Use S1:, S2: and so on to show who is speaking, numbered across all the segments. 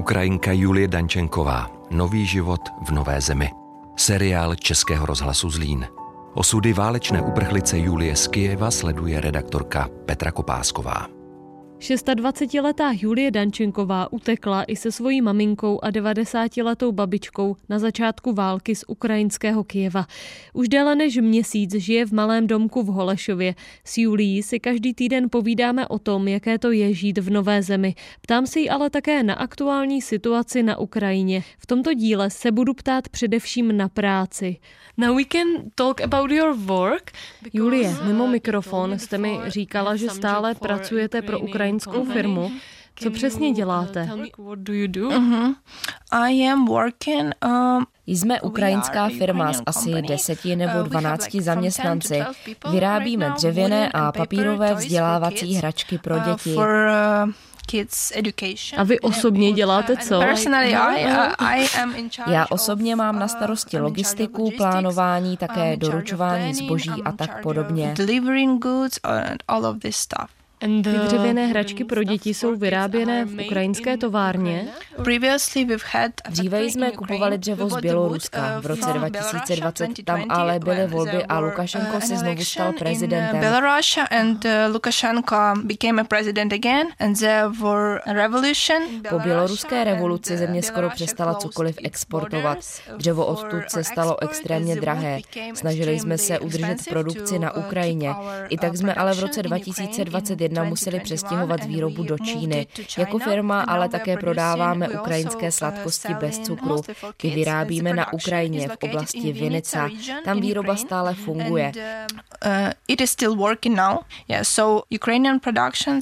S1: Ukrajinka Julie Dančenková. Nový život v nové zemi. Seriál Českého rozhlasu Zlín. Osudy válečné uprchlice Julie z Kijeva sleduje redaktorka Petra Kopásková.
S2: 26-letá Julie Dančenková utekla i se svojí maminkou a 90-letou babičkou na začátku války z ukrajinského Kijeva. Už déle než měsíc žije v malém domku v Holešově. S Julií si každý týden povídáme o tom, jaké to je žít v nové zemi. Ptám se jí ale také na aktuální situaci na Ukrajině. V tomto díle se budu ptát především na práci. Now we can talk about your work. Julie, mimo mikrofon jste mi říkala, že stále pracujete pro Ukrajinu ukrajinskou firmu. Co přesně děláte?
S3: Uh-huh. Um,
S4: Jsme ukrajinská firma s asi deseti nebo dvanácti zaměstnanci. Vyrábíme dřevěné a papírové vzdělávací hračky pro uh, děti. Uh,
S2: a vy osobně děláte co?
S4: Já osobně mám na starosti logistiku, plánování, také doručování zboží a tak podobně.
S2: Ty dřevěné hračky pro děti jsou vyráběné v ukrajinské továrně?
S4: Dříve jsme kupovali dřevo z Běloruska. V roce 2020 tam ale byly volby a Lukašenko se znovu stal prezidentem. Po běloruské revoluci země skoro přestala cokoliv exportovat. Dřevo odtud se stalo extrémně drahé. Snažili jsme se udržet produkci na Ukrajině. I tak jsme ale v roce 2021 2021 museli přestěhovat výrobu do Číny. Jako firma ale také prodáváme ukrajinské sladkosti bez cukru. Ty vyrábíme na Ukrajině v oblasti Vinica. Tam výroba stále funguje.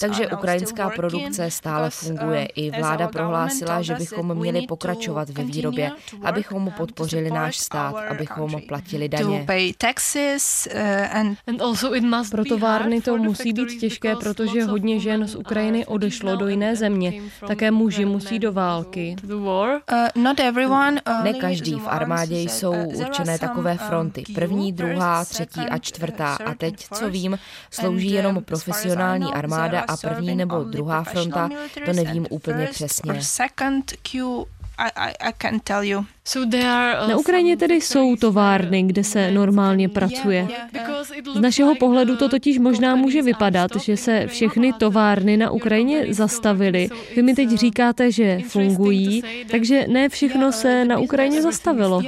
S4: Takže ukrajinská produkce stále funguje. I vláda prohlásila, že bychom měli pokračovat ve výrobě, abychom podpořili náš stát, abychom platili daně.
S2: Pro továrny to musí být těžké, protože hodně žen z Ukrajiny odešlo do jiné země. Také muži musí do války.
S4: Ne každý v armádě jsou určené takové fronty. První, druhá, třetí a čtvrtá. A teď, co vím, slouží jenom profesionální armáda a první nebo druhá fronta, to nevím úplně přesně.
S2: Uh, Na Ukrajině tedy jsou továrny, kde se normálně pracuje. Z našeho pohledu to totiž možná může vypadat, že se všechny továrny na Ukrajině zastavily. Vy mi teď říkáte, že fungují, takže ne všechno se na Ukrajině zastavilo. Um,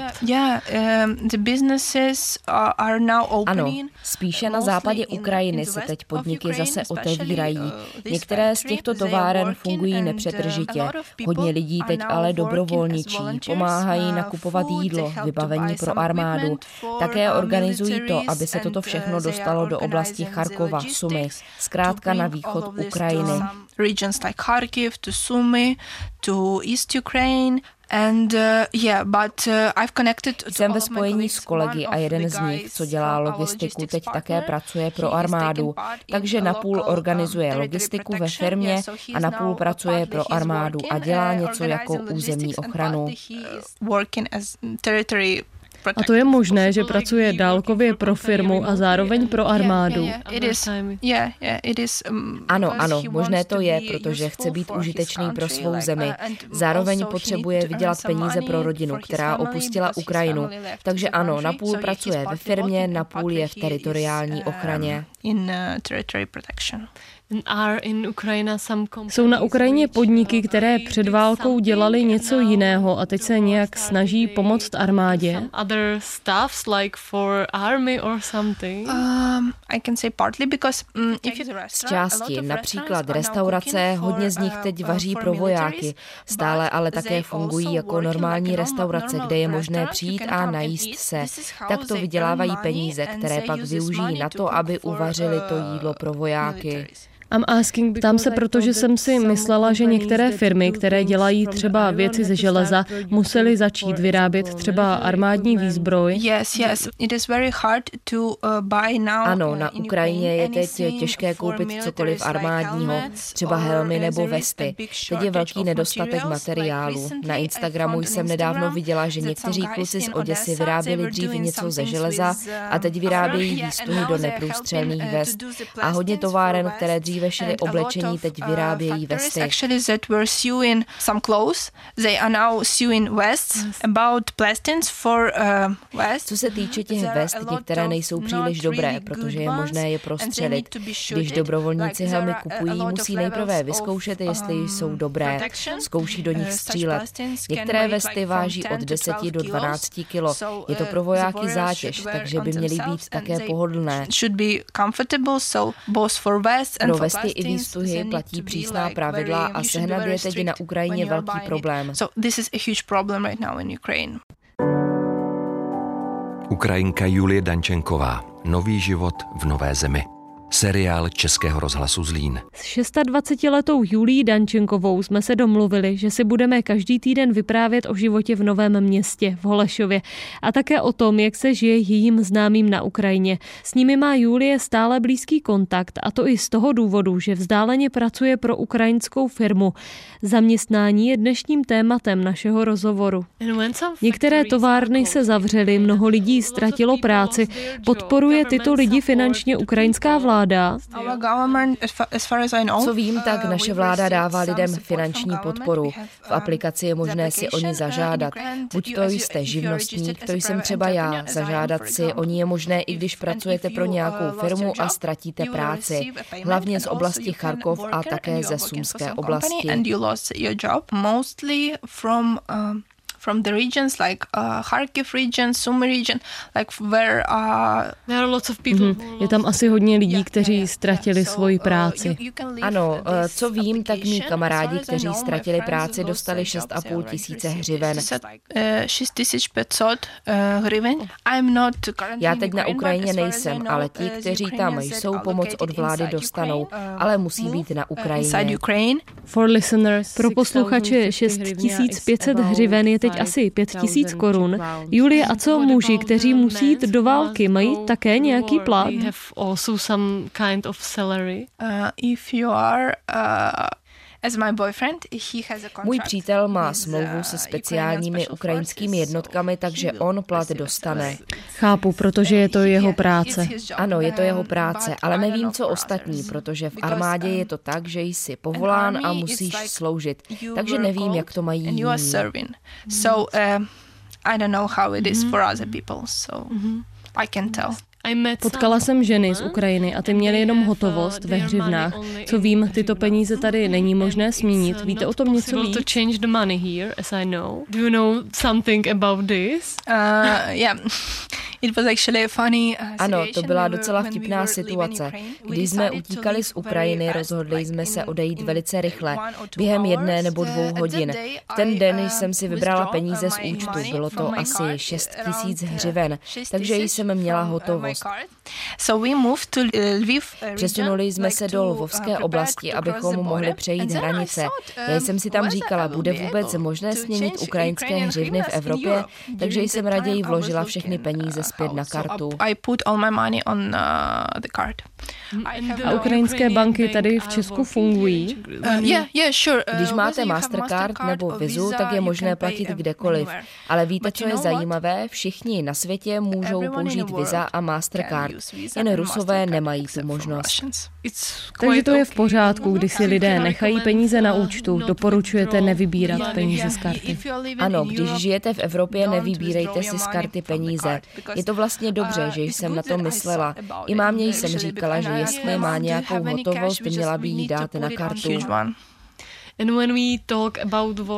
S4: ano, spíše na západě Ukrajiny se teď podniky zase otevírají. Uh, Některé z těchto továren fungují nepřetržitě. Hodně lidí teď ale dobrovolničí, pomáhají pomáhají nakupovat jídlo, vybavení pro armádu. Také organizují to, aby se toto všechno dostalo do oblasti Charkova, Sumy, zkrátka na východ Ukrajiny. And, uh, yeah, but, uh, I've connected Jsem ve spojení s kolegy a jeden z nich, co dělá logistiku, teď také pracuje pro armádu. Takže napůl organizuje logistiku ve firmě a napůl pracuje pro armádu a dělá něco jako územní ochranu.
S2: A to je možné, že pracuje dálkově pro firmu a zároveň pro armádu.
S4: Ano, ano, možné to je, protože chce být užitečný pro svou zemi. Zároveň potřebuje vydělat peníze pro rodinu, která opustila Ukrajinu. Takže ano, napůl pracuje ve firmě, napůl je v teritoriální ochraně.
S2: Jsou na Ukrajině podniky, které před válkou dělali něco jiného a teď se nějak snaží pomoct armádě.
S4: Z části, například restaurace, hodně z nich teď vaří pro vojáky. Stále ale také fungují jako normální restaurace, kde je možné přijít a najíst se. Tak to vydělávají peníze, které pak využijí na to, aby uvařili to jídlo pro vojáky.
S2: Tam se proto, že jsem si myslela, že některé firmy, které dělají třeba věci ze železa, musely začít vyrábět třeba armádní výzbroj.
S4: Ano, na Ukrajině je teď těžké koupit cokoliv armádního, třeba helmy nebo vesty. Teď je velký nedostatek materiálu. Na Instagramu jsem nedávno viděla, že někteří kluci z Oděsy vyráběli dřív něco ze železa a teď vyrábějí výstuhy do neprůstřelných vest. A hodně továren, které dříve dříve šili oblečení, teď uh, vyrábějí vesty. Co se týče těch vest, některé nejsou příliš dobré, protože je možné je prostřelit. Když dobrovolníci helmy kupují, musí nejprve vyzkoušet, jestli um, jsou dobré. Zkouší do nich střílet. Některé vesty váží od 10 do 12 kilo. Je to pro vojáky zátěž, takže by měly být také pohodlné. Pro vesty i výstuhy platí přísná pravidla a sehnat je teď na Ukrajině velký problém.
S1: Ukrajinka Julie Dančenková. Nový život v nové zemi seriál Českého rozhlasu Zlín.
S2: S 26-letou Julí Dančenkovou jsme se domluvili, že si budeme každý týden vyprávět o životě v Novém městě, v Holešově a také o tom, jak se žije jejím známým na Ukrajině. S nimi má Julie stále blízký kontakt a to i z toho důvodu, že vzdáleně pracuje pro ukrajinskou firmu. Zaměstnání je dnešním tématem našeho rozhovoru. Některé továrny se zavřely, mnoho lidí ztratilo práci. Podporuje tyto lidi finančně ukrajinská vláda vláda?
S4: Co vím, tak naše vláda dává lidem finanční podporu. V aplikaci je možné si o ní zažádat. Buď to jste živnostník, to jsem třeba já. Zažádat si o ní je možné, i když pracujete pro nějakou firmu a ztratíte práci. Hlavně z oblasti Charkov a také ze Sumské oblasti
S3: from the regions like uh, Kharkiv region, Sumy region, like where uh, there are lots of people.
S2: Mm-hmm. Je tam asi hodně lidí, kteří ztratili svoji uh, práci.
S4: Ano, uh, co vím, tak mý kamarádi, kteří ztratili práci, dostali 6,5 tisíce hřiven.
S3: 6500 hřiven. I'm not
S4: Já teď na Ukrajině nejsem, ale ti, kteří tam jsou, pomoc od vlády dostanou, ale musí být na Ukrajině.
S2: For listeners, pro posluchače 6500 hřiven je teď teď asi pět tisíc korun. Julie, a co muži, kteří musí jít do války, mají také nějaký plat?
S4: Můj přítel má smlouvu se speciálními ukrajinskými jednotkami, takže on plat dostane.
S2: Chápu, protože je to jeho práce.
S4: Ano, je to jeho práce, ale nevím, co ostatní, protože v armádě je to tak, že jsi povolán a musíš sloužit. Takže nevím, jak to mají jiní. Uh, I don't know how it is for other people, so I can tell.
S2: Potkala jsem ženy z Ukrajiny a ty měly jenom hotovost ve hřivnách. Co vím, tyto peníze tady není možné směnit. Víte o tom něco víc?
S3: Do you know something about this? Uh, yeah.
S4: Uh, ano, to byla docela vtipná situace. Když jsme utíkali z Ukrajiny, rozhodli jsme se odejít velice rychle, během jedné nebo dvou hodin. V ten den uh, jsem si vybrala peníze z účtu, bylo to asi 6 tisíc hřiven, takže jsem měla uh, hotovost. Přesunuli jsme se do Lvovské oblasti, abychom mohli přejít hranice. Já jsem si tam říkala, bude vůbec možné směnit ukrajinské hřivny v Evropě, takže jsem raději vložila všechny peníze zpět na kartu.
S3: I put all my money on the card.
S2: A ukrajinské banky tady v Česku fungují?
S3: Uh, uh,
S4: Když máte Mastercard nebo Vizu, tak je možné platit kdekoliv. Ale víte, co je zajímavé? Všichni na světě můžou použít Visa a Mastercard. Jen Rusové nemají tu možnost.
S2: Takže to je v pořádku, když si lidé nechají peníze na účtu, doporučujete nevybírat peníze z karty.
S4: Ano, když žijete v Evropě, nevybírejte si z karty peníze. Je to vlastně dobře, že jsem na to myslela. I mámě jsem říkala, že jestli má nějakou hotovost, měla by jí dát na kartu.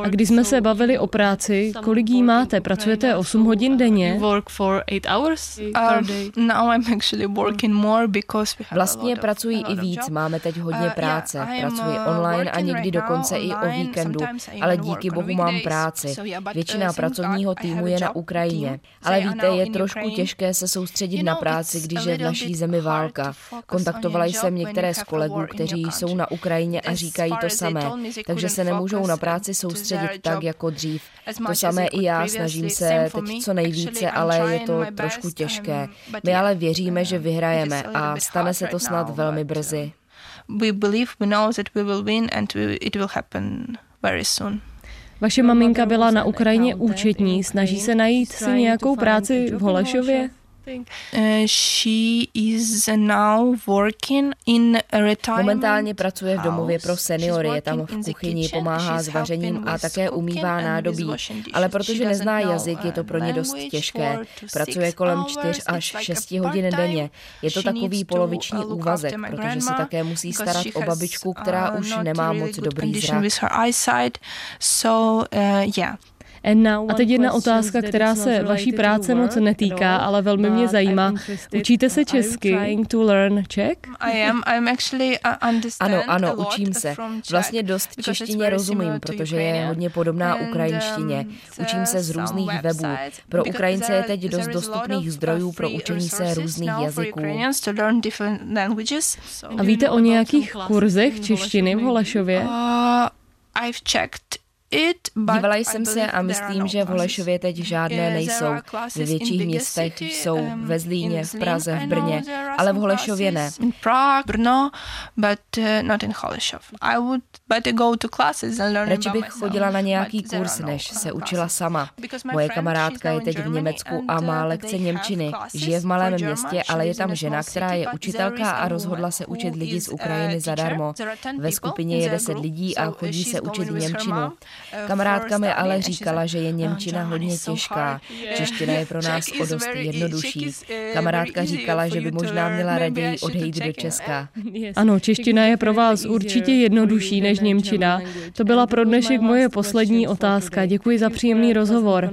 S2: A když jsme se bavili o práci, kolik jí máte? Pracujete 8 hodin denně?
S4: Vlastně pracuji i víc, máme teď hodně uh, práce. Pracuji uh, online a někdy dokonce i o víkendu, ale díky bohu mám práci. Většina uh, pracovního týmu je na Ukrajině. Ale víte, je trošku těžké se soustředit na práci, když je v naší zemi válka. Kontaktovala jsem některé z kolegů, kteří jsou na Ukrajině a říkají to samé takže se nemůžou na práci soustředit tak jako dřív. To samé i já, snažím se teď co nejvíce, ale je to trošku těžké. My ale věříme, že vyhrajeme a stane se to snad velmi brzy. We believe, we know that we will win and it will happen very soon.
S2: Vaše maminka byla na Ukrajině účetní, snaží se najít si nějakou práci v Holešově?
S4: Momentálně pracuje v domově pro seniory, je tam v kuchyni, pomáhá s vařením a také umývá nádobí. Ale protože nezná jazyk, je to pro ně dost těžké. Pracuje kolem 4 až 6 hodin denně. Je to takový poloviční úvazek, protože se také musí starat o babičku, která už nemá moc dobrý zrak.
S2: A teď jedna otázka, která se vaší práce moc netýká, ale velmi mě zajímá. Učíte se česky? To learn Czech?
S4: Ano, ano, učím se. Vlastně dost češtině rozumím, protože je hodně podobná ukrajinštině. Učím se z různých webů. Pro Ukrajince je teď dost dostupných zdrojů pro učení se různých jazyků.
S2: A víte o nějakých kurzech češtiny v Holešově? Uh,
S4: I've checked Dívala jsem se a myslím, že v Holešově teď žádné nejsou. Ve větších městech jsou um, ve Zlíně, v Praze, v Brně, ale v Holešově ne. Brno, but uh, Radši bych chodila na nějaký kurz, než se učila sama. Moje kamarádka je teď v Německu a má uh, lekce Němčiny. Žije v malém městě, ale je tam žena, která je učitelka a rozhodla se učit lidi z Ukrajiny zadarmo. Ve skupině je deset lidí a chodí se učit Němčinu. Kamarádka mi ale říkala, že je Němčina hodně těžká. Čeština je pro nás o dost jednodušší. Kamarádka říkala, že by možná měla raději odejít do Česka.
S2: Ano, čeština je pro vás určitě jednodušší než Němčina. To byla pro dnešek moje poslední otázka. Děkuji za příjemný rozhovor.